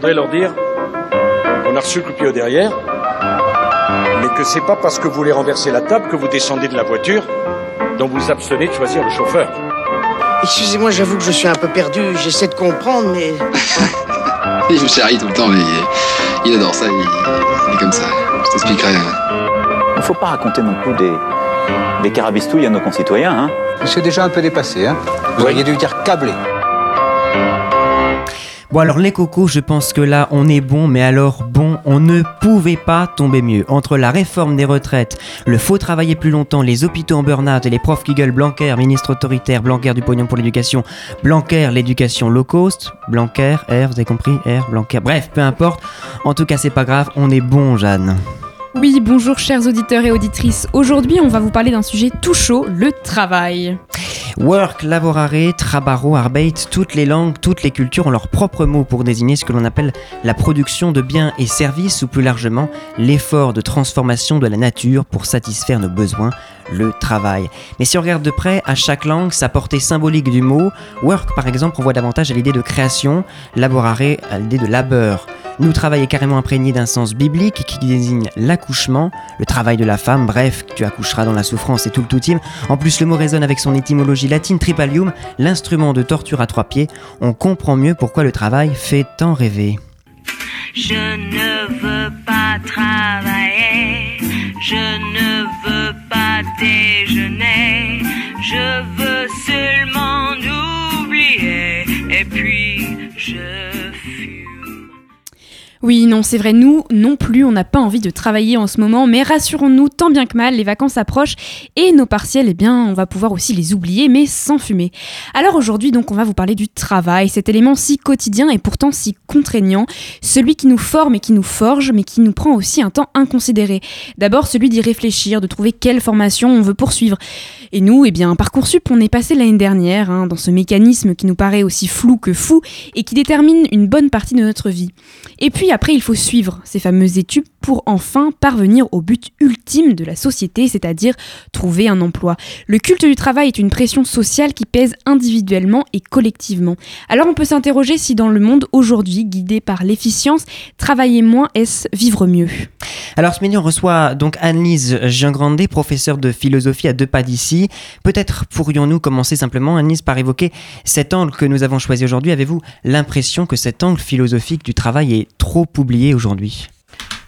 voudrais leur dire qu'on a reçu le coup de pied au derrière, mais que c'est pas parce que vous voulez renverser la table que vous descendez de la voiture, dont vous abstenez de choisir le chauffeur. Excusez-moi, j'avoue que je suis un peu perdu, j'essaie de comprendre, mais... il me charrie tout le temps, mais il adore ça, il, est comme ça. Je t'expliquerai. Il ne faut pas raconter non plus des, des carabistouilles à nos concitoyens. Hein. C'est déjà un peu dépassé, hein Vous auriez dû dire câblé. Bon alors les cocos, je pense que là on est bon, mais alors bon, on ne pouvait pas tomber mieux. Entre la réforme des retraites, le faut travailler plus longtemps, les hôpitaux en burn-out et les profs qui gueulent Blanquer, ministre autoritaire, Blanquer du pognon pour l'éducation, Blanquer l'éducation low cost, Blanquer, R, vous avez compris, R, Blanquer, bref, peu importe. En tout cas c'est pas grave, on est bon Jeanne. Oui, bonjour chers auditeurs et auditrices. Aujourd'hui, on va vous parler d'un sujet tout chaud, le travail. Work, lavorare, trabaro, arbeit, toutes les langues, toutes les cultures ont leurs propres mots pour désigner ce que l'on appelle la production de biens et services ou plus largement l'effort de transformation de la nature pour satisfaire nos besoins, le travail. Mais si on regarde de près, à chaque langue, sa portée symbolique du mot, work par exemple, on voit davantage à l'idée de création, laborare à l'idée de labeur. Nous, travail est carrément imprégné d'un sens biblique qui désigne l'accouchement, le travail de la femme, bref, tu accoucheras dans la souffrance et tout le tout En plus, le mot résonne avec son étymologie latine tripalium, l'instrument de torture à trois pieds. On comprend mieux pourquoi le travail fait tant rêver. Je ne veux pas travailler, je ne veux pas déjeuner, je veux seulement oublier. Et puis oui, non, c'est vrai, nous non plus, on n'a pas envie de travailler en ce moment, mais rassurons-nous, tant bien que mal, les vacances approchent et nos partiels, eh bien, on va pouvoir aussi les oublier, mais sans fumer. Alors aujourd'hui, donc, on va vous parler du travail, cet élément si quotidien et pourtant si contraignant, celui qui nous forme et qui nous forge, mais qui nous prend aussi un temps inconsidéré. D'abord, celui d'y réfléchir, de trouver quelle formation on veut poursuivre. Et nous, eh bien, Parcoursup, on est passé l'année dernière hein, dans ce mécanisme qui nous paraît aussi flou que fou et qui détermine une bonne partie de notre vie. Et puis, après, il faut suivre ces fameuses études pour enfin parvenir au but ultime de la société, c'est-à-dire trouver un emploi. Le culte du travail est une pression sociale qui pèse individuellement et collectivement. Alors on peut s'interroger si dans le monde aujourd'hui, guidé par l'efficience, travailler moins est-ce vivre mieux? Alors ce midi on reçoit donc Annelise Giangrande, professeure de philosophie à deux pas d'ici. Peut-être pourrions-nous commencer simplement, Annelise, par évoquer cet angle que nous avons choisi aujourd'hui. Avez-vous l'impression que cet angle philosophique du travail est trop oublié aujourd'hui?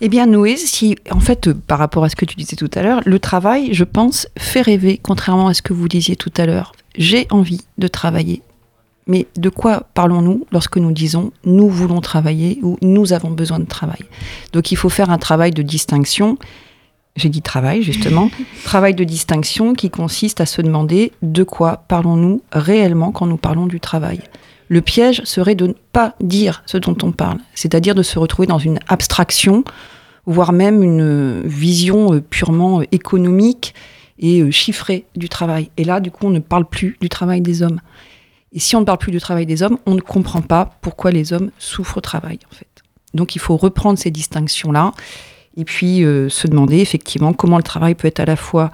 Eh bien, Noé, si, en fait, euh, par rapport à ce que tu disais tout à l'heure, le travail, je pense, fait rêver, contrairement à ce que vous disiez tout à l'heure. J'ai envie de travailler. Mais de quoi parlons-nous lorsque nous disons nous voulons travailler ou nous avons besoin de travail? Donc il faut faire un travail de distinction. J'ai dit travail, justement. travail de distinction qui consiste à se demander de quoi parlons-nous réellement quand nous parlons du travail? Le piège serait de ne pas dire ce dont on parle, c'est-à-dire de se retrouver dans une abstraction, voire même une vision euh, purement euh, économique et euh, chiffrée du travail. Et là, du coup, on ne parle plus du travail des hommes. Et si on ne parle plus du travail des hommes, on ne comprend pas pourquoi les hommes souffrent au travail, en fait. Donc il faut reprendre ces distinctions-là et puis se demander effectivement comment le travail peut être à la fois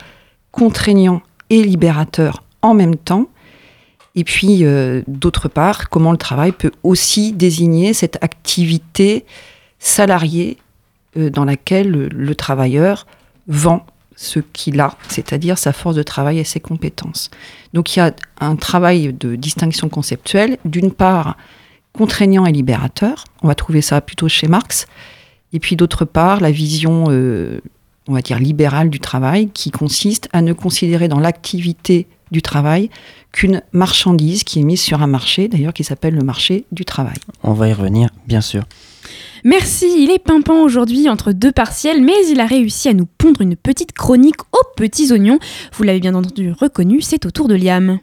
contraignant et libérateur en même temps et puis, euh, d'autre part, comment le travail peut aussi désigner cette activité salariée euh, dans laquelle le, travailleur vend ce qu'il a, c'est-à-dire sa force de travail et ses compétences. Donc il y a un travail de distinction conceptuelle, d'une part contraignant et libérateur, on va trouver ça plutôt chez Marx, et puis d'autre part la vision, euh, on va dire, libérale du travail, qui consiste à ne considérer dans l'activité du travail qu'une marchandise qui est mise sur un marché, d'ailleurs qui s'appelle le marché du travail. On va y revenir, bien sûr. Merci, il est pimpant aujourd'hui entre deux partiels, mais il a réussi à nous pondre une petite chronique aux petits oignons. Vous l'avez bien entendu reconnu, c'est au tour de Liam.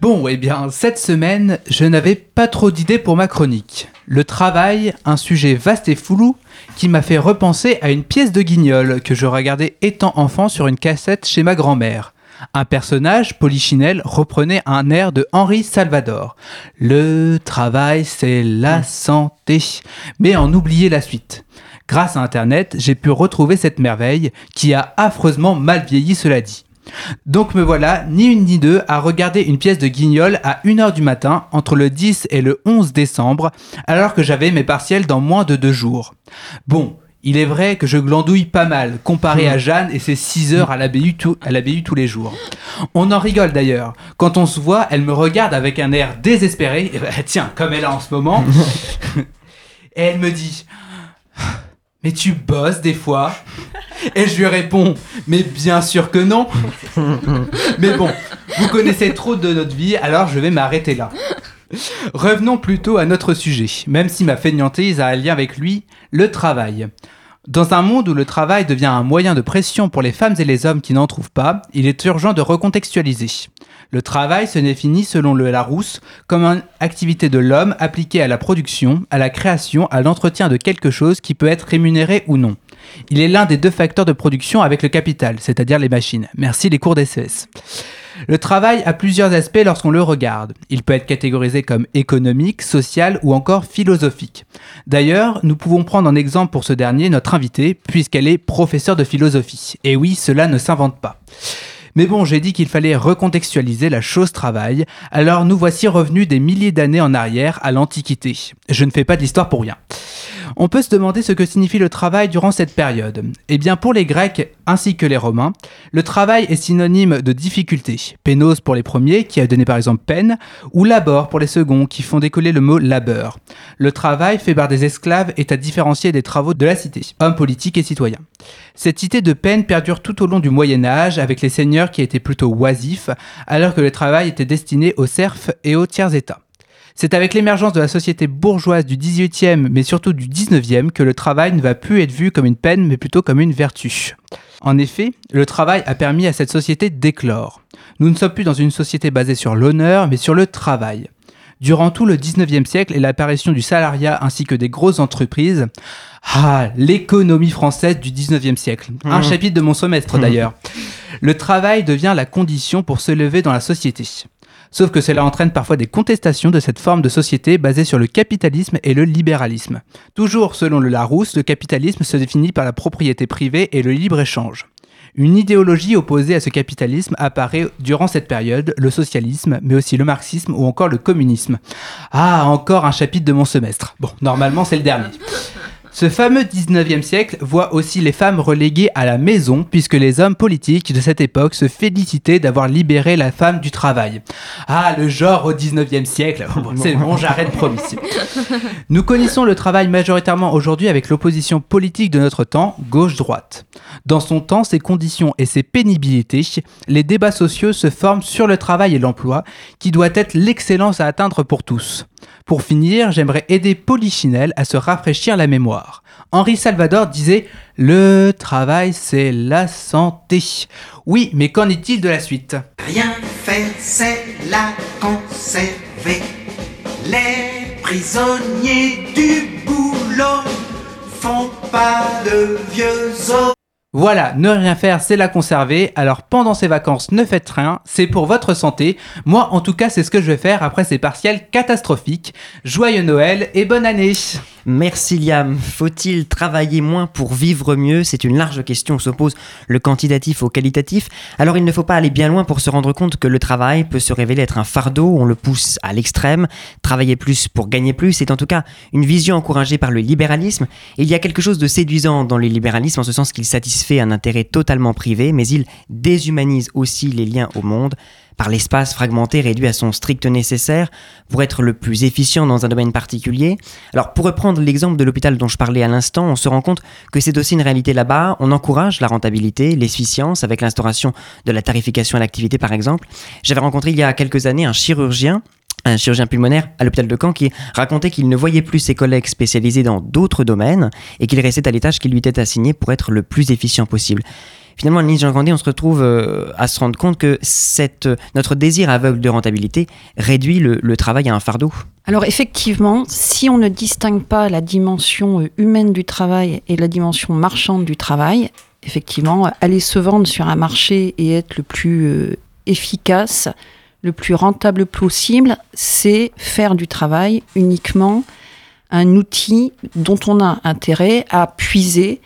Bon, eh bien, cette semaine, je n'avais pas trop d'idées pour ma chronique. Le travail, un sujet vaste et foulou, qui m'a fait repenser à une pièce de guignol que je regardais étant enfant sur une cassette chez ma grand-mère. Un personnage, Polichinelle, reprenait un air de Henri Salvador. Le travail, c'est la santé. Mais en oublier la suite. Grâce à Internet, j'ai pu retrouver cette merveille qui a affreusement mal vieilli, cela dit. Donc me voilà, ni une ni deux, à regarder une pièce de guignol à 1h du matin entre le 10 et le 11 décembre, alors que j'avais mes partiels dans moins de deux jours. Bon, il est vrai que je glandouille pas mal, comparé à Jeanne et ses 6 heures à la BU, tout- à la BU tous les jours. On en rigole d'ailleurs. Quand on se voit, elle me regarde avec un air désespéré, et bah, tiens, comme elle a en ce moment, et elle me dit Mais tu bosses des fois Et je lui réponds Mais bien sûr que non Mais bon, vous connaissez trop de notre vie, alors je vais m'arrêter là. Revenons plutôt à notre sujet, même si ma fainéantise a un lien avec lui, le travail. Dans un monde où le travail devient un moyen de pression pour les femmes et les hommes qui n'en trouvent pas, il est urgent de recontextualiser. Le travail se définit selon le Larousse comme une activité de l'homme appliquée à la production, à la création, à l'entretien de quelque chose qui peut être rémunéré ou non. Il est l'un des deux facteurs de production avec le capital, c'est-à-dire les machines. Merci les cours d'SES. Le travail a plusieurs aspects lorsqu'on le regarde. Il peut être catégorisé comme économique, social ou encore philosophique. D'ailleurs, nous pouvons prendre en exemple pour ce dernier notre invitée, puisqu'elle est professeure de philosophie. Et oui, cela ne s'invente pas. Mais bon, j'ai dit qu'il fallait recontextualiser la chose travail, alors nous voici revenus des milliers d'années en arrière à l'Antiquité. Je ne fais pas de l'histoire pour rien. On peut se demander ce que signifie le travail durant cette période. Eh bien, pour les Grecs ainsi que les Romains, le travail est synonyme de difficulté. Pénose pour les premiers, qui a donné par exemple peine, ou labor pour les seconds, qui font décoller le mot labeur. Le travail fait par des esclaves est à différencier des travaux de la cité, hommes politiques et citoyens. Cette idée de peine perdure tout au long du Moyen Âge avec les seigneurs qui étaient plutôt oisifs, alors que le travail était destiné aux serfs et aux tiers-états. C'est avec l'émergence de la société bourgeoise du 18e, mais surtout du 19e, que le travail ne va plus être vu comme une peine, mais plutôt comme une vertu. En effet, le travail a permis à cette société d'éclore. Nous ne sommes plus dans une société basée sur l'honneur, mais sur le travail. Durant tout le 19e siècle et l'apparition du salariat ainsi que des grosses entreprises, ah, l'économie française du 19e siècle. Un Mhm. chapitre de mon semestre d'ailleurs. Le travail devient la condition pour se lever dans la société. Sauf que cela entraîne parfois des contestations de cette forme de société basée sur le capitalisme et le libéralisme. Toujours selon le Larousse, le capitalisme se définit par la propriété privée et le libre-échange. Une idéologie opposée à ce capitalisme apparaît durant cette période, le socialisme, mais aussi le marxisme ou encore le communisme. Ah, encore un chapitre de mon semestre. Bon, normalement c'est le dernier. Ce fameux 19e siècle voit aussi les femmes reléguées à la maison puisque les hommes politiques de cette époque se félicitaient d'avoir libéré la femme du travail. Ah, le genre au 19e siècle. C'est bon, j'arrête promis. Nous connaissons le travail majoritairement aujourd'hui avec l'opposition politique de notre temps, gauche-droite. Dans son temps, ses conditions et ses pénibilités, les débats sociaux se forment sur le travail et l'emploi, qui doit être l'excellence à atteindre pour tous. Pour finir, j'aimerais aider Polichinelle à se rafraîchir la mémoire. Henri Salvador disait Le travail, c'est la santé. Oui, mais qu'en est-il de la suite? Rien faire, c'est la conserver. Les prisonniers du boulot font pas de vieux os. Voilà, ne rien faire, c'est la conserver. Alors pendant ces vacances, ne faites rien, c'est pour votre santé. Moi, en tout cas, c'est ce que je vais faire après ces partiels catastrophiques. Joyeux Noël et bonne année Merci Liam. Faut-il travailler moins pour vivre mieux? C'est une large question s'oppose le quantitatif au qualitatif. Alors il ne faut pas aller bien loin pour se rendre compte que le travail peut se révéler être un fardeau, on le pousse à l'extrême. Travailler plus pour gagner plus c'est en tout cas une vision encouragée par le libéralisme. Il y a quelque chose de séduisant dans le libéralisme en ce sens qu'il satisfait un intérêt totalement privé, mais il déshumanise aussi les liens au monde par l'espace fragmenté réduit à son strict nécessaire pour être le plus efficient dans un domaine particulier. Alors pour reprendre l'exemple de l'hôpital dont je parlais à l'instant, on se rend compte que c'est aussi une réalité là-bas. On encourage la rentabilité, l'efficience avec l'instauration de la tarification à l'activité par exemple. J'avais rencontré il y a quelques années un chirurgien un chirurgien pulmonaire à l'hôpital de Caen qui racontait qu'il ne voyait plus ses collègues spécialisés dans d'autres domaines et qu'il restait à les tâches qui lui étaient assignées pour être le plus efficient possible finalement, Nice Jean Grandet, on se retrouve euh, à se rendre compte que euh, notre désir aveugle de rentabilité réduit le, travail à un fardeau. Alors effectivement, si on ne distingue pas la dimension euh, humaine du travail et la dimension marchande du travail, effectivement, aller se vendre sur un marché et être le plus efficace, le plus rentable possible, c'est faire du travail uniquement un outil dont on a intérêt à puiser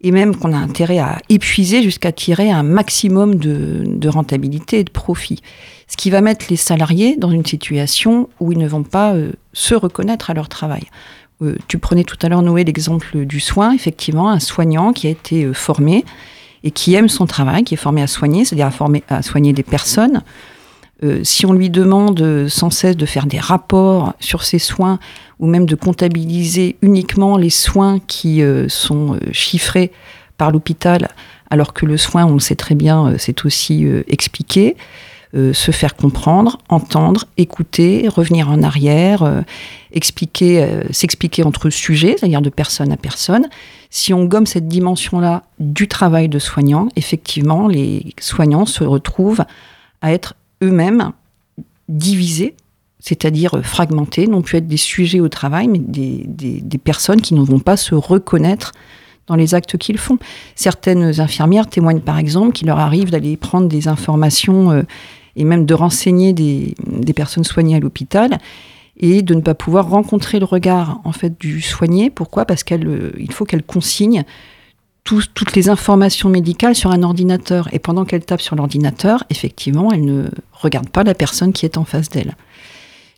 et même qu'on a intérêt à épuiser jusqu'à tirer un maximum de, rentabilité et de profit. Ce qui va mettre les salariés dans une situation où ils ne vont pas euh, se reconnaître à leur travail. Euh, tu prenais tout à l'heure, Noé, l'exemple du soin. Effectivement, un soignant qui a été euh, formé et qui aime son travail, qui est formé à soigner, c'est-à-dire à, à soigner des personnes. Euh, si on lui demande euh, sans cesse de faire des rapports sur ses soins ou même de comptabiliser uniquement les soins qui euh, sont euh, chiffrés par l'hôpital, alors que le soin, on le sait très bien, c'est aussi euh, se faire comprendre, entendre, écouter, revenir en arrière, expliquer, s'expliquer entre sujets, c'est-à-dire de personne à personne. Si on gomme cette dimension-là du travail de soignant, effectivement, les soignants se retrouvent à être eux-mêmes divisés, c'est-à-dire euh, fragmentés, non plus être des sujets au travail, mais des, des- personnes qui ne vont pas se reconnaître dans les actes qu'ils font. Certaines infirmières témoignent par exemple qu'il leur arrive d'aller prendre des informations euh, et même de renseigner des, des personnes soignées à l'hôpital et de ne pas pouvoir rencontrer le regard en fait du soigné. Pourquoi? Parce qu'il faut qu'elle consigne toutes les informations médicales sur un ordinateur. Et pendant qu'elle tape sur l'ordinateur, effectivement, elle ne regarde pas la personne qui est en face d'elle.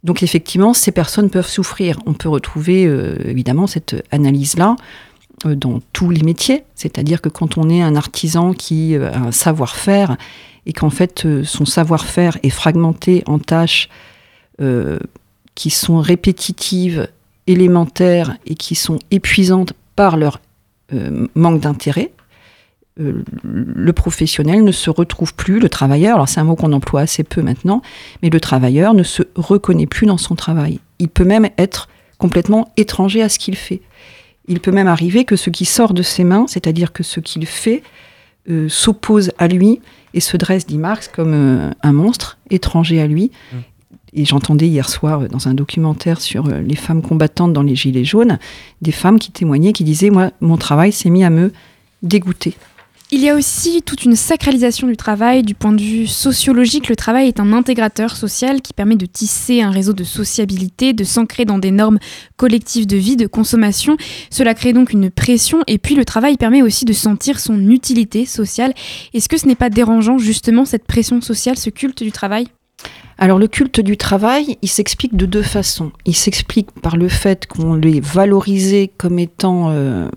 Donc effectivement, ces personnes peuvent souffrir. On peut retrouver euh, évidemment cette analyse-là euh, dans tous les métiers. C'est-à-dire que quand on est un artisan qui euh, a un savoir-faire et qu'en fait son savoir-faire est fragmenté en tâches qui sont répétitives, élémentaires et qui sont épuisantes par leur manque d'intérêt, euh, le professionnel ne se retrouve plus, le travailleur, alors c'est un mot qu'on emploie assez peu maintenant, mais le travailleur ne se reconnaît plus dans son travail. Il peut même être complètement étranger à ce qu'il fait. Il peut même arriver que ce qui sort de ses mains, c'est-à-dire que ce qu'il fait, euh, s'oppose à lui et se dresse, dit Marx, comme euh, un monstre étranger à lui. Et j'entendais hier soir euh, dans un documentaire sur euh, les femmes combattantes dans les Gilets jaunes, des femmes qui témoignaient, qui disaient, moi, mon travail s'est mis à me dégoûter. Il y a aussi toute une sacralisation du travail. Du point de vue sociologique, le travail est un intégrateur social qui permet de tisser un réseau de sociabilité, de s'ancrer dans des normes collectives de vie, de consommation. Cela crée donc une pression et puis le travail permet aussi de sentir son utilité sociale. Est-ce que ce n'est pas dérangeant justement cette pression sociale, ce culte du travail? Alors le culte du travail, il s'explique de deux façons. Il s'explique par le fait qu'on l'ait valorisé comme étant euh,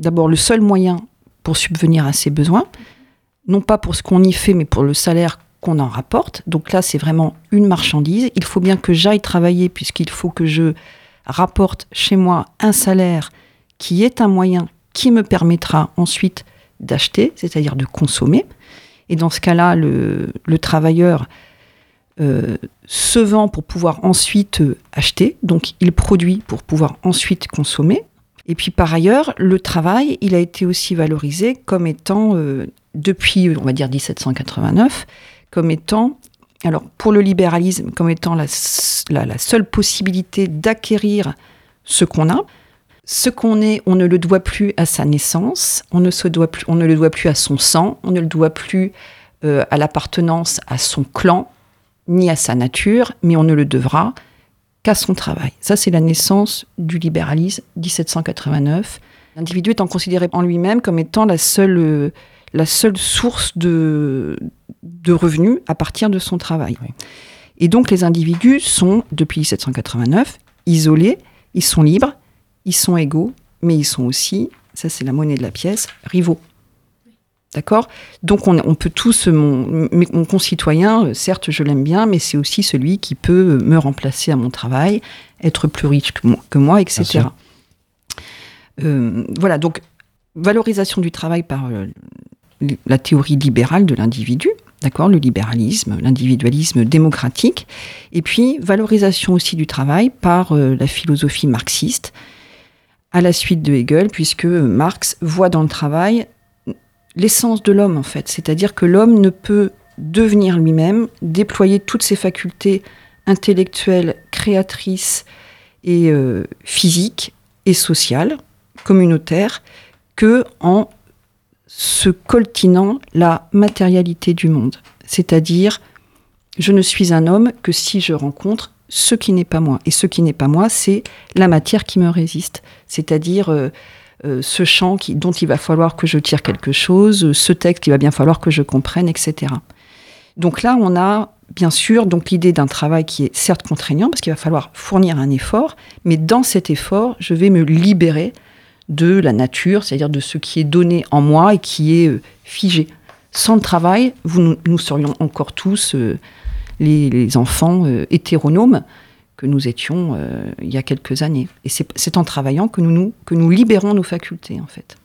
d'abord le seul moyen pour subvenir à ses besoins, non pas pour ce qu'on y fait, mais pour le salaire qu'on en rapporte. Donc là, c'est vraiment une marchandise. Il faut bien que j'aille travailler puisqu'il faut que je rapporte chez moi un salaire qui est un moyen qui me permettra ensuite d'acheter, c'est-à-dire de consommer. Et dans ce cas-là, le, le travailleur euh, se vend pour pouvoir ensuite euh, acheter, donc il produit pour pouvoir ensuite consommer. Et puis par ailleurs, le travail, il a été aussi valorisé comme étant, euh, depuis, on va dire 1789, comme étant, alors pour le libéralisme, comme étant la, seule possibilité d'acquérir ce qu'on a. Ce qu'on est, on ne le doit plus à sa naissance, on ne, se doit plus, on ne le doit plus à son sang, on ne le doit plus euh, à l'appartenance à son clan, ni à sa nature, mais on ne le devra qu'à son travail. Ça, c'est la naissance du libéralisme, 1789. L'individu étant considéré en lui-même comme étant la seule, euh, la seule source de, de revenus à partir de son travail. Et donc, les individus sont, depuis 1789, isolés, ils sont libres, ils sont égaux, mais ils sont aussi, ça c'est la monnaie de la pièce, rivaux. D'accord? Donc on, on peut tous, mon, concitoyen, certes je l'aime bien, mais c'est aussi celui qui peut me remplacer à mon travail, être plus riche que moi, que moi, etc. Euh, voilà, donc valorisation du travail par euh, la théorie libérale de l'individu, d'accord, le libéralisme, l'individualisme démocratique, et puis valorisation aussi du travail par euh, la philosophie marxiste, à la suite de Hegel, puisque Marx voit dans le travail l'essence de l'homme en fait, c'est-à-dire que l'homme ne peut devenir lui-même, déployer toutes ses facultés intellectuelles, créatrices et euh, physiques et sociales, communautaires, que en se coltinant la matérialité du monde. C'est-à-dire, je ne suis un homme que si je rencontre ce qui n'est pas moi. Et ce qui n'est pas moi, c'est la matière qui me résiste. C'est-à-dire euh, euh, ce champ qui, dont il va falloir que je tire quelque chose, ce texte qu'il va bien falloir que je comprenne, etc. Donc là, on a bien sûr donc l'idée d'un travail qui est certes contraignant, parce qu'il va falloir fournir un effort, mais dans cet effort, je vais me libérer de la nature, c'est-à-dire de ce qui est donné en moi et qui est euh, figé. Sans le travail, nous, serions encore tous euh, les, enfants hétéronomes que nous étions euh, il y a quelques années. Et c'est en travaillant que nous libérons nos facultés, en fait.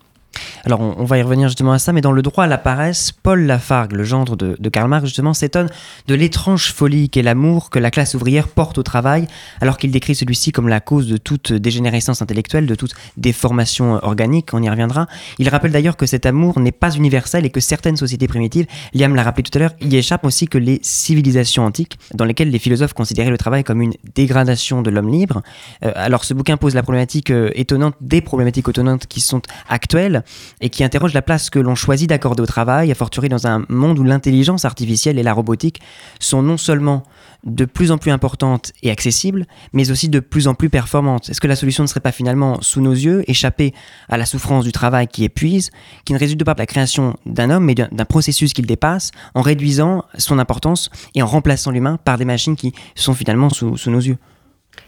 Alors on, va y revenir justement à ça, mais dans le droit à la paresse, Paul Lafargue, le gendre de, de Karl Marx, justement, s'étonne de l'étrange folie qu'est l'amour que la classe ouvrière porte au travail, alors qu'il décrit celui-ci comme la cause de toute dégénérescence intellectuelle, de toute déformation organique, on y reviendra. Il rappelle d'ailleurs que cet amour n'est pas universel et que certaines sociétés primitives, Liam l'a rappelé tout à l'heure, y échappent aussi que les civilisations antiques, dans lesquelles les philosophes considéraient le travail comme une dégradation de l'homme libre. Euh, alors ce bouquin pose la problématique euh, étonnante, des problématiques étonnantes qui sont actuelles et qui interrogent la place que l'on choisit d'accorder au travail, a fortiori dans un monde où l'intelligence artificielle et la robotique sont non seulement de plus en plus importantes et accessibles, mais aussi de plus en plus performantes. Est-ce que la solution ne serait pas finalement sous nos yeux, échapper à la souffrance du travail qui épuise, qui ne résulte pas de la création d'un homme, mais d'un processus qu'il dépasse, en réduisant son importance et en remplaçant l'humain par des machines qui sont finalement sous, sous nos yeux?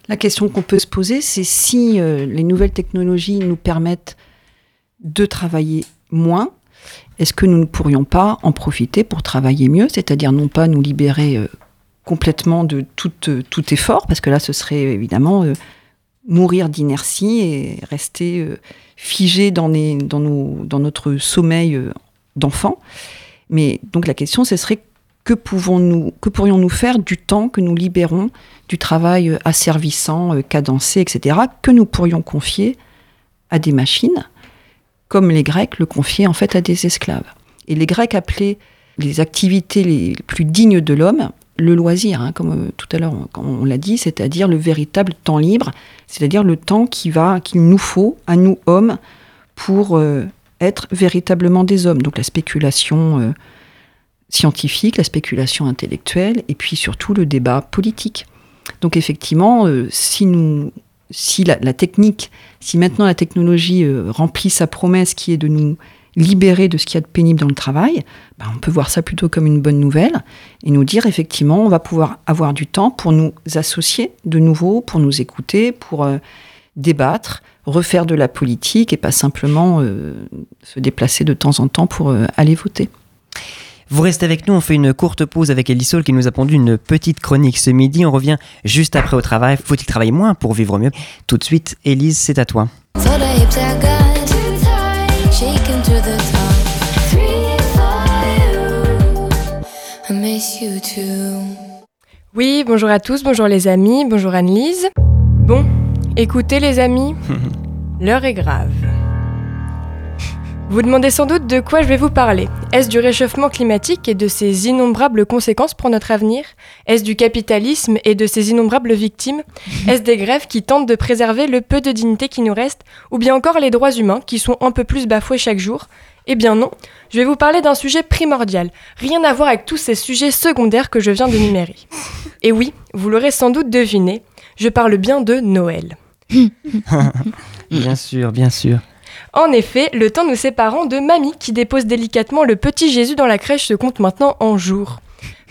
La question qu'on peut se poser, c'est si euh, les nouvelles technologies nous permettent de travailler moins, est-ce que nous ne pourrions pas en profiter pour travailler mieux, c'est-à-dire non pas nous libérer euh, complètement de tout, euh, tout effort, parce que là, ce serait évidemment euh, mourir d'inertie et rester figé dans, nos- notre sommeil d'enfant. Mais donc la question, ce serait que, pouvons-nous, que pourrions-nous faire du temps que nous libérons du travail asservissant, cadencé, etc., que nous pourrions confier à des machines, comme les Grecs le confiaient en fait à des esclaves. Et les Grecs appelaient les activités les plus dignes de l'homme le loisir, hein, comme euh, tout à l'heure on, on l'a dit, c'est-à-dire le véritable temps libre, c'est-à-dire le temps qui va, qu'il nous faut à nous hommes pour euh, être véritablement des hommes. Donc la spéculation euh, scientifique, la spéculation intellectuelle, et puis surtout le débat politique. Donc effectivement, si nous, si la, technique, si maintenant la technologie euh, remplit sa promesse qui est de nous libérer de ce qu'il y a de pénible dans le travail, ben, on peut voir ça plutôt comme une bonne nouvelle et nous dire effectivement, on va pouvoir avoir du temps pour nous associer de nouveau, pour nous écouter, pour euh, débattre, refaire de la politique et pas simplement euh, se déplacer de temps en temps pour aller voter. Vous restez avec nous, on fait une courte pause avec Elisol qui nous a pondu une petite chronique ce midi. On revient juste après au travail. Faut-il travailler moins pour vivre mieux? Tout de suite, Élise, c'est à toi. Oui, bonjour à tous, bonjour les amis, bonjour Anne-Lise. Bon, écoutez les amis, l'heure est grave. Vous demandez sans doute de quoi je vais vous parler. Est-ce du réchauffement climatique et de ses innombrables conséquences pour notre avenir? Est-ce du capitalisme et de ses innombrables victimes? Est-ce des grèves qui tentent de préserver le peu de dignité qui nous reste? Ou bien encore les droits humains qui sont un peu plus bafoués chaque jour? Eh bien non, je vais vous parler d'un sujet primordial, rien à voir avec tous ces sujets secondaires que je viens d'énumérer. Et oui, vous l'aurez sans doute deviné, je parle bien de Noël. bien sûr, bien sûr. En effet, le temps nous séparant de mamie qui dépose délicatement le petit Jésus dans la crèche se compte maintenant en jours.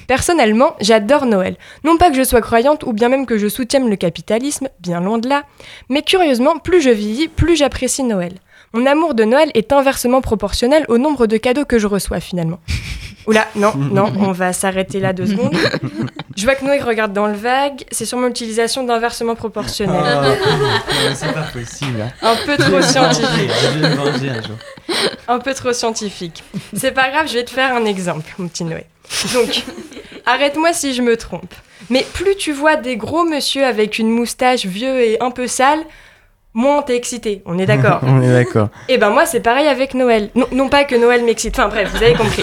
Personnellement, j'adore Noël. Non pas que je sois croyante ou bien même que je soutienne le capitalisme, bien loin de là, mais curieusement, plus je vieillis, plus j'apprécie Noël. Mon amour de Noël est inversement proportionnel au nombre de cadeaux que je reçois finalement. Oula, non, non, on va s'arrêter là deux secondes. Je vois que Noé regarde dans le vague, c'est sûrement l'utilisation d'inversement proportionnel. c'est pas possible. hein. Un peu trop scientifique. Je vais me venger un jour. Un peu trop scientifique. C'est pas grave, je vais te faire un exemple, mon petit Noé. Donc, arrête-moi si je me trompe. Mais plus tu vois des gros monsieur avec une moustache vieux et un peu sale, moins t'es excité. On est d'accord On est d'accord. Et ben moi, c'est pareil avec Noël. Non, non pas que Noël m'excite. Enfin bref, vous avez compris.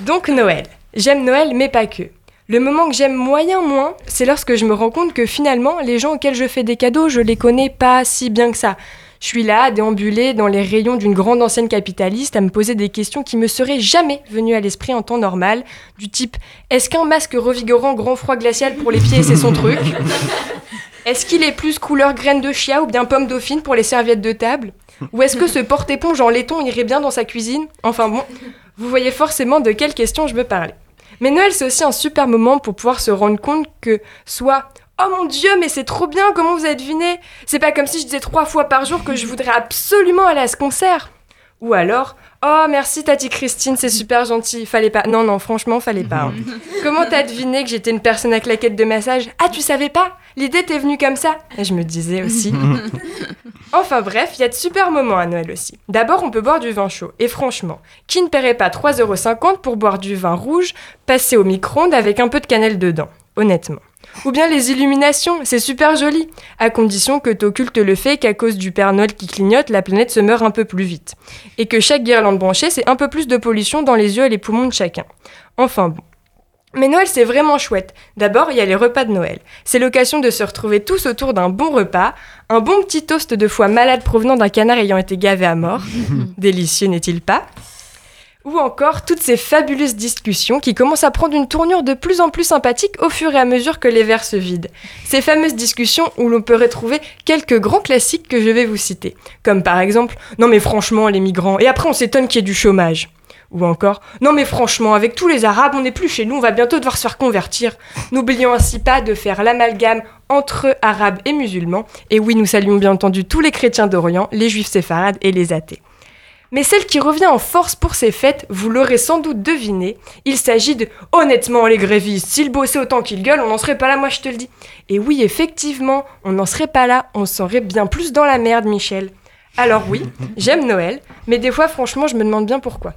Donc Noël. J'aime Noël, mais pas que. Le moment que j'aime moyen moins, c'est lorsque je me rends compte que finalement, les gens auxquels je fais des cadeaux, je les connais pas si bien que ça. Je suis là, à déambuler dans les rayons d'une grande enseigne capitaliste, à me poser des questions qui me seraient jamais venues à l'esprit en temps normal, du type est-ce qu'un masque revigorant grand froid glacial pour les pieds c'est son truc? Est-ce qu'il est plus couleur graine de chia ou bien pomme dauphine pour les serviettes de table? Ou est-ce que ce porte-éponge en laiton irait bien dans sa cuisine? Enfin bon, vous voyez forcément de quelles questions je veux parler. Mais Noël, c'est aussi un super moment pour pouvoir se rendre compte que soit Oh mon dieu, mais c'est trop bien, comment vous avez deviné? C'est pas comme si je disais trois fois par jour que je voudrais absolument aller à ce concert. Ou alors Oh merci Tati Christine, c'est super gentil, fallait pas. Non, non, franchement, fallait pas. hein. Comment t'as deviné que j'étais une personne à claquette de massage? Ah, tu savais pas? L'idée t'est venue comme ça? Et je me disais aussi. Enfin bref, il y a de super moments à Noël aussi. D'abord, on peut boire du vin chaud. Et franchement, qui ne paierait pas 3,50€ pour boire du vin rouge passé au micro-ondes avec un peu de cannelle dedans? Honnêtement. Ou bien les illuminations, c'est super joli, à condition que t'occultes le fait qu'à cause du Père Noël qui clignote, la planète se meurt un peu plus vite. Et que chaque guirlande branchée, c'est un peu plus de pollution dans les yeux et les poumons de chacun. Enfin bon. Mais Noël, c'est vraiment chouette. D'abord, il y a les repas de Noël. C'est l'occasion de se retrouver tous autour d'un bon repas, un bon petit toast de foie malade provenant d'un canard ayant été gavé à mort. Délicieux, n'est-il pas? Ou encore toutes ces fabuleuses discussions qui commencent à prendre une tournure de plus en plus sympathique au fur et à mesure que les verres se vident. Ces fameuses discussions où l'on peut retrouver quelques grands classiques que je vais vous citer. Comme par exemple Non mais franchement, les migrants, et après on s'étonne qu'il y ait du chômage. Ou encore, non mais franchement, avec tous les Arabes, on n'est plus chez nous, on va bientôt devoir se faire convertir. N'oublions ainsi pas de faire l'amalgame entre Arabes et musulmans. Et oui, nous saluons bien entendu tous les chrétiens d'Orient, les juifs séfarades et les athées. Mais celle qui revient en force pour ces fêtes, vous l'aurez sans doute deviné, il s'agit de honnêtement les grévistes, s'ils bossaient autant qu'ils gueulent, on n'en serait pas là, moi je te le dis. Et oui, effectivement, on n'en serait pas là, on serait bien plus dans la merde, Michel. Alors oui, j'aime Noël, mais des fois, franchement, je me demande bien pourquoi.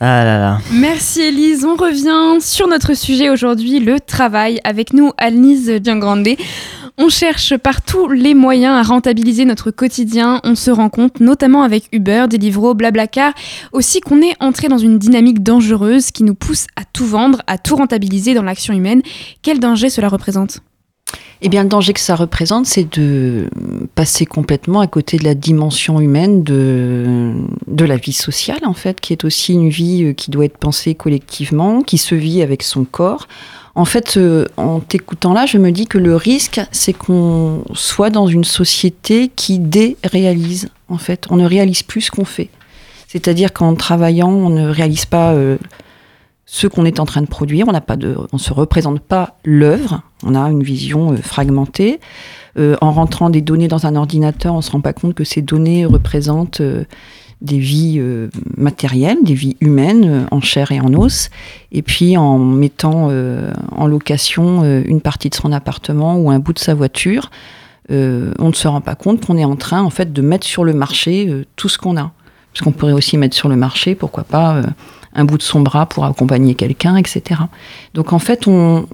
Ah là là. Merci Elise. On revient sur notre sujet aujourd'hui, le travail. Avec nous, Alnise Giangrande. On cherche par tous les moyens à rentabiliser notre quotidien. On se rend compte, notamment avec Uber, Deliveroo, Blablacar, aussi qu'on est entré dans une dynamique dangereuse qui nous pousse à tout vendre, à tout rentabiliser dans l'action humaine. Quel danger cela représente? Eh bien, le danger que ça représente, c'est de passer complètement à côté de la dimension humaine de, de la vie sociale, en fait, qui est aussi une vie euh, qui doit être pensée collectivement, qui se vit avec son corps. En fait, euh, en t'écoutant là, je me dis que le risque, c'est qu'on soit dans une société qui déréalise, en fait. On ne réalise plus ce qu'on fait. C'est-à-dire qu'en travaillant, on ne réalise pas euh, ce qu'on est en train de produire, on n'a pas de, on se représente pas l'œuvre, on a une vision euh, fragmentée. En rentrant des données dans un ordinateur, on se rend pas compte que ces données représentent des vies euh, matérielles, des vies humaines euh, en chair et en os. Et puis en mettant euh, en location une partie de son appartement ou un bout de sa voiture, on ne se rend pas compte qu'on est en train en fait de mettre sur le marché tout ce qu'on a. Parce qu'on pourrait aussi mettre sur le marché, pourquoi pas, un bout de son bras pour accompagner quelqu'un, etc. Donc en fait, on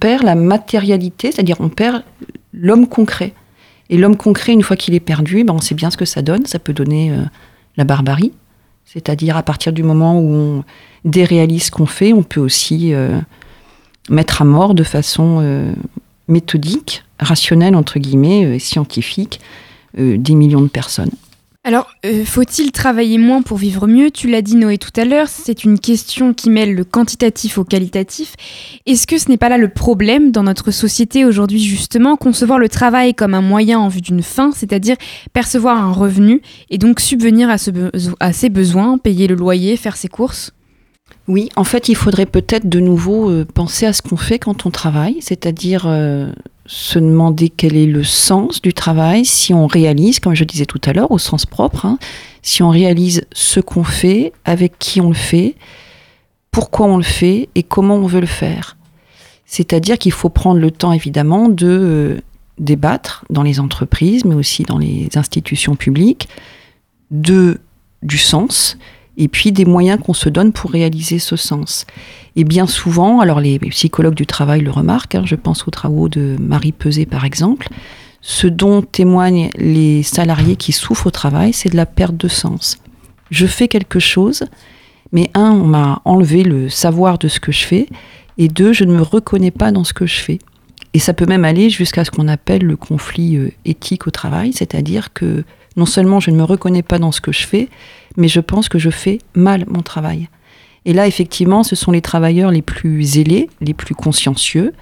perd la matérialité, c'est-à-dire on perd l'homme concret. Et l'homme concret, une fois qu'il est perdu, ben on sait bien ce que ça donne. Ça peut donner euh, la barbarie. C'est-à-dire à partir du moment où on déréalise ce qu'on fait, on peut aussi euh, mettre à mort de façon euh, méthodique, rationnelle, entre guillemets, scientifique, des millions de personnes. Alors, euh, faut-il travailler moins pour vivre mieux Tu l'as dit Noé tout à l'heure, c'est une question qui mêle le quantitatif au qualitatif. Est-ce que ce n'est pas là le problème dans notre société aujourd'hui justement, concevoir le travail comme un moyen en vue d'une fin, c'est-à-dire percevoir un revenu et donc subvenir à, ses besoins, payer le loyer, faire ses courses? Oui, en fait, il faudrait peut-être de nouveau euh, penser à ce qu'on fait quand on travaille, c'est-à-dire euh, se demander quel est le sens du travail, si on réalise, comme je disais tout à l'heure, au sens propre, hein, si on réalise ce qu'on fait, avec qui on le fait, pourquoi on le fait et comment on veut le faire. C'est-à-dire qu'il faut prendre le temps, évidemment, de euh, débattre dans les entreprises, mais aussi dans les institutions publiques, de, du sens et puis des moyens qu'on se donne pour réaliser ce sens. Et bien souvent, alors les psychologues du travail le remarquent, hein, je pense aux travaux de Marie Peset par exemple, ce dont témoignent les salariés qui souffrent au travail, c'est de la perte de sens. Je fais quelque chose, mais un, on m'a enlevé le savoir de ce que je fais, et deux, je ne me reconnais pas dans ce que je fais. Et ça peut même aller jusqu'à ce qu'on appelle le conflit euh, éthique au travail, c'est-à-dire que non seulement je ne me reconnais pas dans ce que je fais, mais je pense que je fais mal mon travail. Et là, effectivement, ce sont les travailleurs les plus zélés, les plus consciencieux,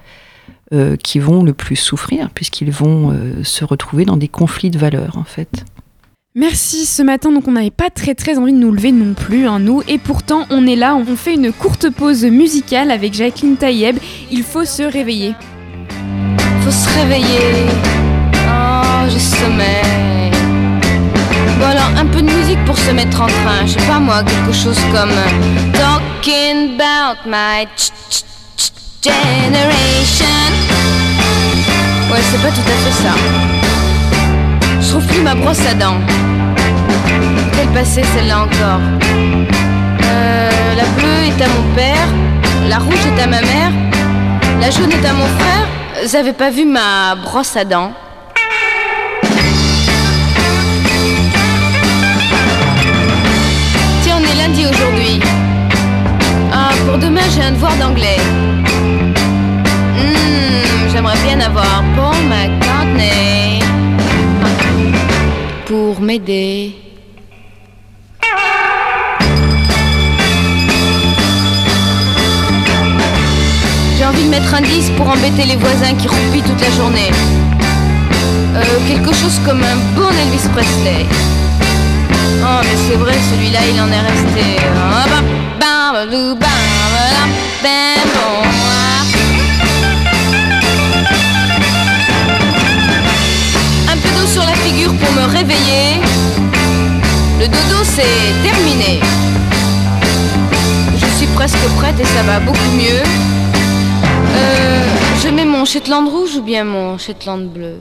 euh, qui vont le plus souffrir, puisqu'ils vont euh, se retrouver dans des conflits de valeurs, en fait. Merci. Ce matin, donc on n'avait pas très très envie de nous lever non plus, hein, nous. Et pourtant, on est là. On fait une courte pause musicale avec Jacqueline Taïeb. Il faut se réveiller. Faut se réveiller. Oh, j'ai sommeil. Bon alors, un peu de musique pour se mettre en train. Je sais pas moi, quelque chose comme euh, Talking about my generation. Ouais, c'est pas tout à fait ça. Je trouve plus ma brosse à dents. Quelle passée celle-là encore Euh, La bleue est à mon père, la rouge est à ma mère, la jaune est à mon frère. Avez pas vu ma brosse à dents? Lundi aujourd'hui. Ah, pour demain, j'ai un devoir d'anglais. Hmm, J'aimerais bien avoir Paul McCartney pour m'aider. J'ai envie de mettre un 10 pour embêter les voisins qui roupillent toute la journée. Euh, quelque chose comme un bon Elvis Presley. Oh, mais c'est vrai, celui-là, il en est resté. Ah. Un peu d'eau sur la figure pour me réveiller. Le dodo, c'est terminé. Je suis presque prête et ça va beaucoup mieux. Euh, je mets mon Shetland rouge ou bien mon Shetland bleu?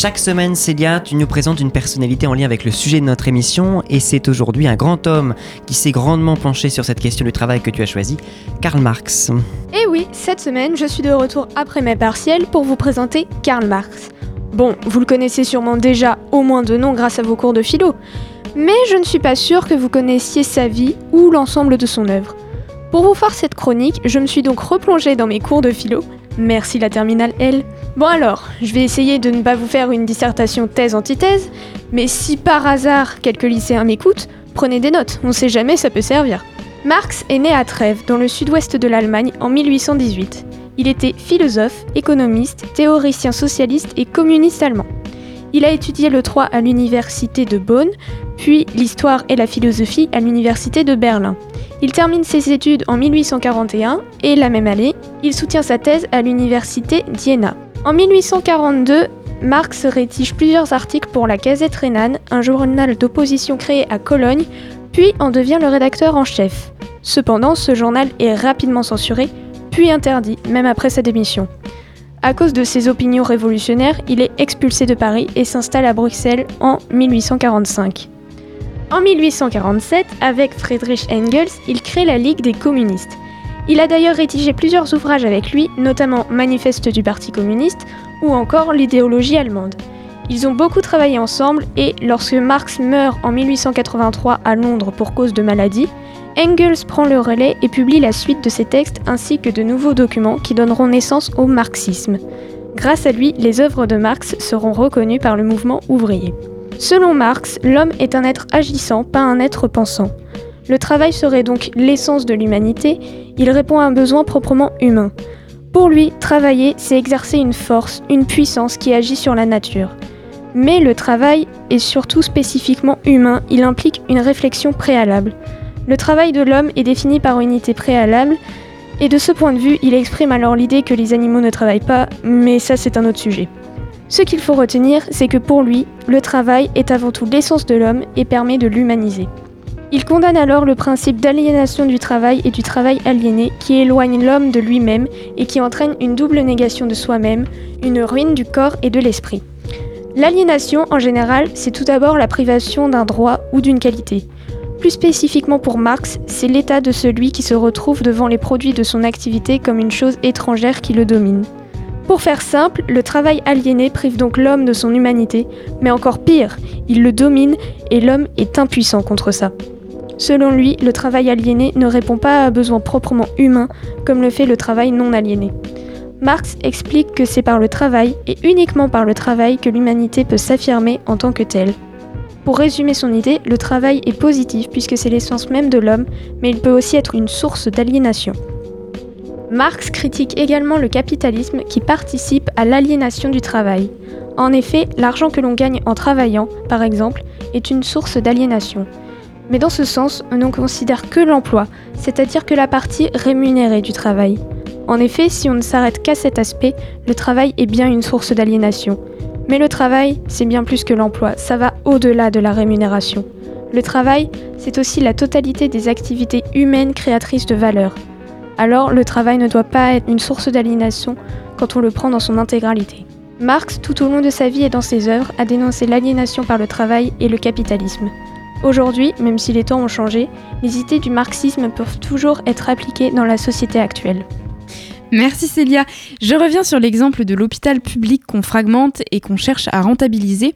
Chaque semaine, Célia, tu nous présentes une personnalité en lien avec le sujet de notre émission et c'est aujourd'hui un grand homme qui s'est grandement penché sur cette question du travail que tu as choisi, Karl Marx. Et oui, cette semaine, je suis de retour après mes partiels pour vous présenter Karl Marx. Bon, vous le connaissez sûrement déjà, au moins de nom grâce à vos cours de philo, mais je ne suis pas sûre que vous connaissiez sa vie ou l'ensemble de son œuvre. Pour vous faire cette chronique, je me suis donc replongée dans mes cours de philo. Merci la terminale L. Bon alors, je vais essayer de ne pas vous faire une dissertation thèse-antithèse, mais si par hasard quelques lycéens m'écoutent, prenez des notes, on sait jamais, ça peut servir. Marx est né à Trèves, dans le sud-ouest de l'Allemagne, en 1818. Il était philosophe, économiste, théoricien socialiste et communiste allemand. Il a étudié le droit à l'université de Bonn, puis l'histoire et la philosophie à l'université de Berlin. Il termine ses études en 1841 et la même année, il soutient sa thèse à l'université d'Iéna. En 1842, Marx rédige plusieurs articles pour la Gazette rhénane, un journal d'opposition créé à Cologne, puis en devient le rédacteur en chef. Cependant, ce journal est rapidement censuré, puis interdit, même après sa démission. À cause de ses opinions révolutionnaires, il est expulsé de Paris et s'installe à Bruxelles en 1845. En 1847, avec Friedrich Engels, il crée la Ligue des communistes. Il a d'ailleurs rédigé plusieurs ouvrages avec lui, notamment Manifeste du Parti communiste ou encore L'idéologie allemande. Ils ont beaucoup travaillé ensemble et lorsque Marx meurt en 1883 à Londres pour cause de maladie, Engels prend le relais et publie la suite de ses textes ainsi que de nouveaux documents qui donneront naissance au marxisme. Grâce à lui, les œuvres de Marx seront reconnues par le mouvement ouvrier. Selon Marx, l'homme est un être agissant, pas un être pensant. Le travail serait donc l'essence de l'humanité, il répond à un besoin proprement humain. Pour lui, travailler, c'est exercer une force, une puissance qui agit sur la nature. Mais le travail est surtout spécifiquement humain, il implique une réflexion préalable. Le travail de l'homme est défini par une unité préalable, et de ce point de vue, il exprime alors l'idée que les animaux ne travaillent pas, mais ça c'est un autre sujet. Ce qu'il faut retenir, c'est que pour lui, le travail est avant tout l'essence de l'homme et permet de l'humaniser. Il condamne alors le principe d'aliénation du travail et du travail aliéné qui éloigne l'homme de lui-même et qui entraîne une double négation de soi-même, une ruine du corps et de l'esprit. L'aliénation, en général, c'est tout d'abord la privation d'un droit ou d'une qualité. Plus spécifiquement pour Marx, c'est l'état de celui qui se retrouve devant les produits de son activité comme une chose étrangère qui le domine. Pour faire simple, le travail aliéné prive donc l'homme de son humanité, mais encore pire, il le domine et l'homme est impuissant contre ça. Selon lui, le travail aliéné ne répond pas à un besoin proprement humain comme le fait le travail non aliéné. Marx explique que c'est par le travail, et uniquement par le travail, que l'humanité peut s'affirmer en tant que telle. Pour résumer son idée, le travail est positif puisque c'est l'essence même de l'homme, mais il peut aussi être une source d'aliénation. Marx critique également le capitalisme qui participe à l'aliénation du travail. En effet, l'argent que l'on gagne en travaillant, par exemple, est une source d'aliénation. Mais dans ce sens, on ne considère que l'emploi, c'est-à-dire que la partie rémunérée du travail. En effet, si on ne s'arrête qu'à cet aspect, le travail est bien une source d'aliénation. Mais le travail, c'est bien plus que l'emploi, ça va au-delà de la rémunération. Le travail, c'est aussi la totalité des activités humaines créatrices de valeur. Alors le travail ne doit pas être une source d'aliénation quand on le prend dans son intégralité. Marx, tout au long de sa vie et dans ses œuvres, a dénoncé l'aliénation par le travail et le capitalisme. Aujourd'hui, même si les temps ont changé, les idées du marxisme peuvent toujours être appliquées dans la société actuelle. Merci Célia. Je reviens sur l'exemple de l'hôpital public qu'on fragmente et qu'on cherche à rentabiliser.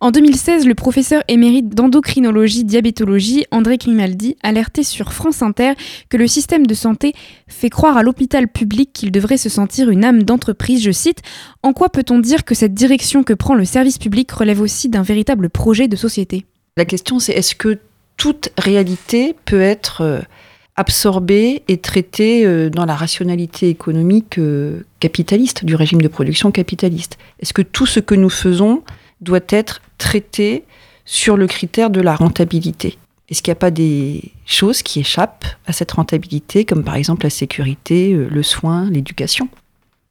En 2016, le professeur émérite d'endocrinologie diabétologie André Grimaldi alertait sur France Inter que le système de santé fait croire à l'hôpital public qu'il devrait se sentir une âme d'entreprise. Je cite En quoi peut-on dire que cette direction que prend le service public relève aussi d'un véritable projet de société? La question c'est est-ce que toute réalité peut être euh, absorbée et traitée euh, dans la rationalité économique euh, capitaliste, du régime de production capitaliste. Est-ce que tout ce que nous faisons doit être traité sur le critère de la rentabilité? Est-ce qu'il n'y a pas des choses qui échappent à cette rentabilité, comme par exemple la sécurité, euh, le soin, l'éducation?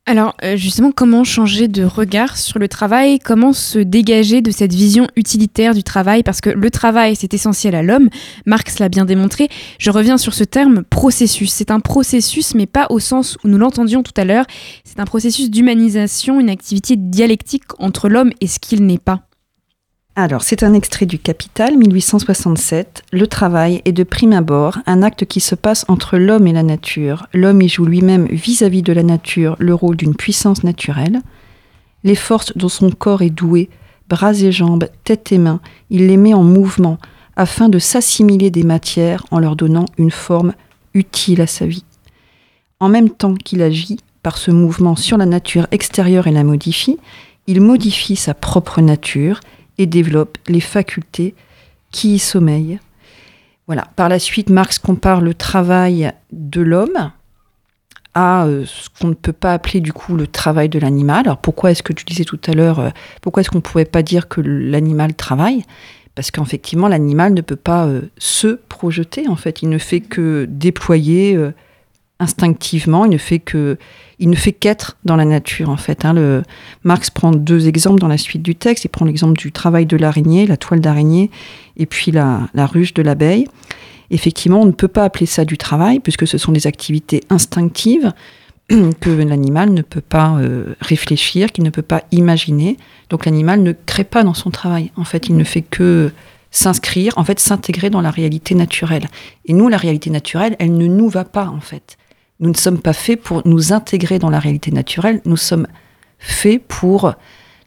Alors euh, justement, comment changer de regard sur le travail? Comment se dégager de cette vision utilitaire du travail? Parce que le travail, c'est essentiel à l'homme. Marx l'a bien démontré. Je reviens sur ce terme processus. C'est un processus, mais pas au sens où nous l'entendions tout à l'heure. C'est un processus d'humanisation, une activité dialectique entre l'homme et ce qu'il n'est pas. Alors, c'est un extrait du Capital, 1867. Le travail est de prime abord un acte qui se passe entre l'homme et la nature. L'homme y joue lui-même vis-à-vis de la nature le rôle d'une puissance naturelle. Les forces dont son corps est doué, bras et jambes, tête et mains, il les met en mouvement afin de s'assimiler des matières en leur donnant une forme utile à sa vie. En même temps qu'il agit par ce mouvement sur la nature extérieure et la modifie, il modifie sa propre nature et développe les facultés qui y sommeillent. Voilà. Par la suite, Marx compare le travail de l'homme à euh, ce qu'on ne peut pas appeler du coup le travail de l'animal. Alors pourquoi est-ce que tu disais tout à l'heure, euh, pourquoi est-ce qu'on ne pouvait pas dire que l'animal travaille? Parce qu'effectivement, l'animal ne peut pas euh, se projeter, en fait. Il ne fait que déployer instinctivement, il ne fait que il ne fait qu'être dans la nature en fait. hein. Le, Marx prend deux exemples dans la suite du texte. Il prend l'exemple du travail de l'araignée, la toile d'araignée, et puis la, la ruche de l'abeille. Effectivement, on ne peut pas appeler ça du travail puisque ce sont des activités instinctives que l'animal ne peut pas euh, réfléchir, qu'il ne peut pas imaginer. Donc l'animal ne crée pas dans son travail. En fait, il ne fait que s'inscrire, en fait, s'intégrer dans la réalité naturelle. Et nous, la réalité naturelle, elle ne nous va pas, en fait. Nous ne sommes pas faits pour nous intégrer dans la réalité naturelle, nous sommes faits pour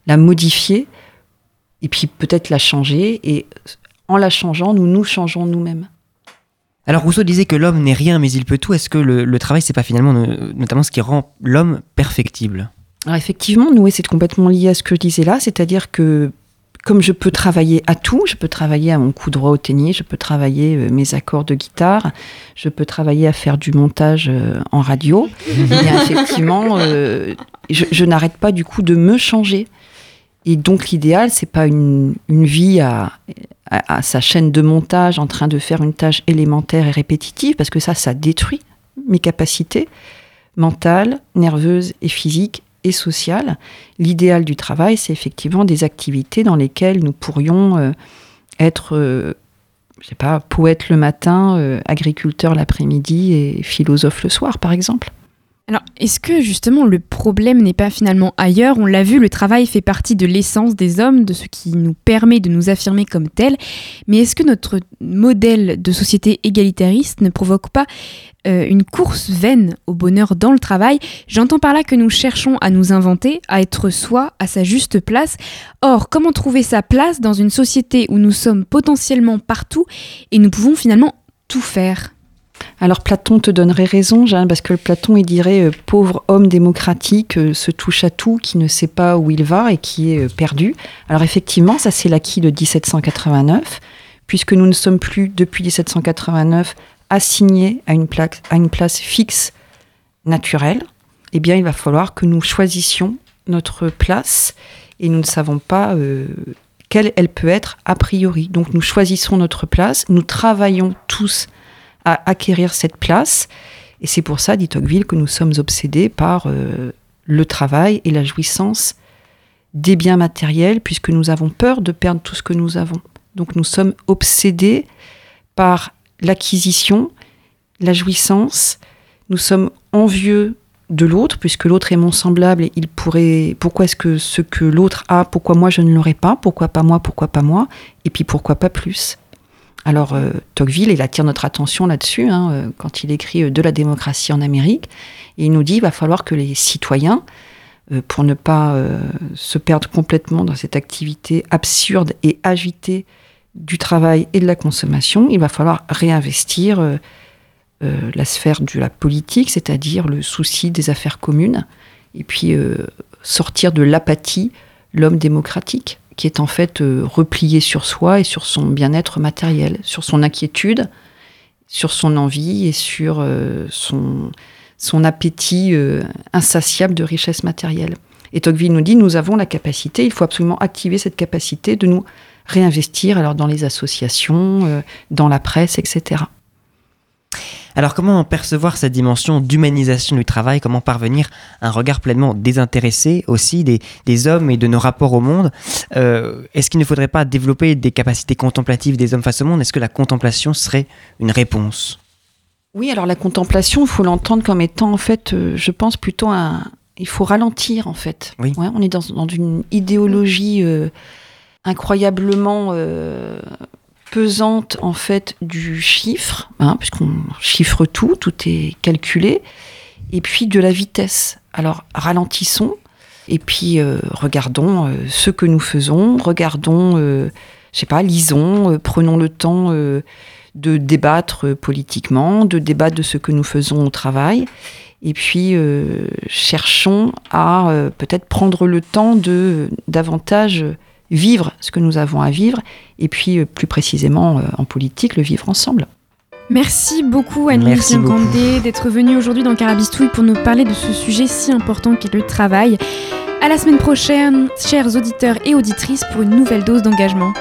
la modifier et puis peut-être la changer. Et en la changeant, nous nous changeons nous-mêmes. Alors Rousseau disait que l'homme n'est rien mais il peut tout. Est-ce que le, le travail c'est pas finalement ne- notamment ce qui rend l'homme perfectible? Alors effectivement, nous, c'est complètement lié à ce que je disais là, c'est-à-dire que comme je peux travailler à tout, je peux travailler à mon coup droit au tennis, je peux travailler euh, mes accords de guitare, je peux travailler à faire du montage euh, en radio. Et effectivement, euh, je, je n'arrête pas du coup de me changer. Et donc l'idéal, c'est pas une, une vie à, à, à sa chaîne de montage en train de faire une tâche élémentaire et répétitive, parce que ça, ça détruit mes capacités mentales, nerveuses et physiques et sociales. L'idéal du travail, c'est effectivement des activités dans lesquelles nous pourrions euh, être euh, je sais pas, poète le matin, euh, agriculteur l'après-midi et philosophe le soir, par exemple. Alors, est-ce que justement le problème n'est pas finalement ailleurs? On l'a vu, le travail fait partie de l'essence des hommes, de ce qui nous permet de nous affirmer comme tels. Mais est-ce que notre modèle de société égalitariste ne provoque pas euh, une course vaine au bonheur dans le travail? J'entends par là que nous cherchons à nous inventer, à être soi, à sa juste place. Or, comment trouver sa place dans une société où nous sommes potentiellement partout et nous pouvons finalement tout faire? Alors Platon te donnerait raison, Jeanne, parce que Platon, il dirait euh, pauvre homme démocratique, euh, se touche à tout, qui ne sait pas où il va et qui est euh, perdu. Alors effectivement, ça c'est l'acquis de 1789, puisque nous ne sommes plus depuis 1789 assignés à une, plaque, à une place fixe naturelle. Eh bien, il va falloir que nous choisissions notre place et nous ne savons pas quelle elle peut être a priori. Donc nous choisissons notre place, nous travaillons tous à acquérir cette place. Et c'est pour ça, dit Tocqueville, que nous sommes obsédés par euh, le travail et la jouissance des biens matériels, puisque nous avons peur de perdre tout ce que nous avons. Donc nous sommes obsédés par l'acquisition, la jouissance, nous sommes envieux de l'autre, puisque l'autre est mon semblable et il pourrait. Pourquoi est-ce que ce que l'autre a, pourquoi moi je ne l'aurais pas Pourquoi pas moi Pourquoi pas moi Et puis pourquoi pas plus alors euh, Tocqueville, il attire notre attention là-dessus hein, euh, quand il écrit euh, De la démocratie en Amérique. Et il nous dit qu'il va falloir que les citoyens, pour ne pas se perdre complètement dans cette activité absurde et agitée du travail et de la consommation, il va falloir réinvestir la sphère de la politique, c'est-à-dire le souci des affaires communes, et puis sortir de l'apathie l'homme démocratique qui est en fait euh, replié sur soi et sur son bien-être matériel, sur son inquiétude, sur son envie et sur euh, son, son appétit euh, insatiable de richesse matérielle. Et Tocqueville nous dit, nous avons la capacité, il faut absolument activer cette capacité de nous réinvestir alors dans les associations, dans la presse, etc. Alors comment percevoir cette dimension d'humanisation du travail? Comment parvenir à un regard pleinement désintéressé aussi des, hommes et de nos rapports au monde? Euh, Est-ce qu'il ne faudrait pas développer des capacités contemplatives des hommes face au monde? Est-ce que la contemplation serait une réponse? Oui, alors la contemplation, il faut l'entendre comme étant en fait, euh, je pense plutôt un... Il faut ralentir en fait. Oui. on est dans, une idéologie euh, incroyablement pesante en fait du chiffre, hein, puisqu'on chiffre tout, tout est calculé, et puis de la vitesse. Alors ralentissons, et puis euh, regardons euh, ce que nous faisons, regardons, euh, je sais pas, lisons, prenons le temps de débattre politiquement, de débattre de ce que nous faisons au travail, et puis cherchons à peut-être prendre le temps de davantage vivre ce que nous avons à vivre, et puis euh, plus précisément euh, en politique, le vivre ensemble. Merci beaucoup Gandé d'être venue aujourd'hui dans Carabistouille pour nous parler de ce sujet si important qu'est le travail. À la semaine prochaine, chers auditeurs et auditrices, pour une nouvelle dose d'engagement.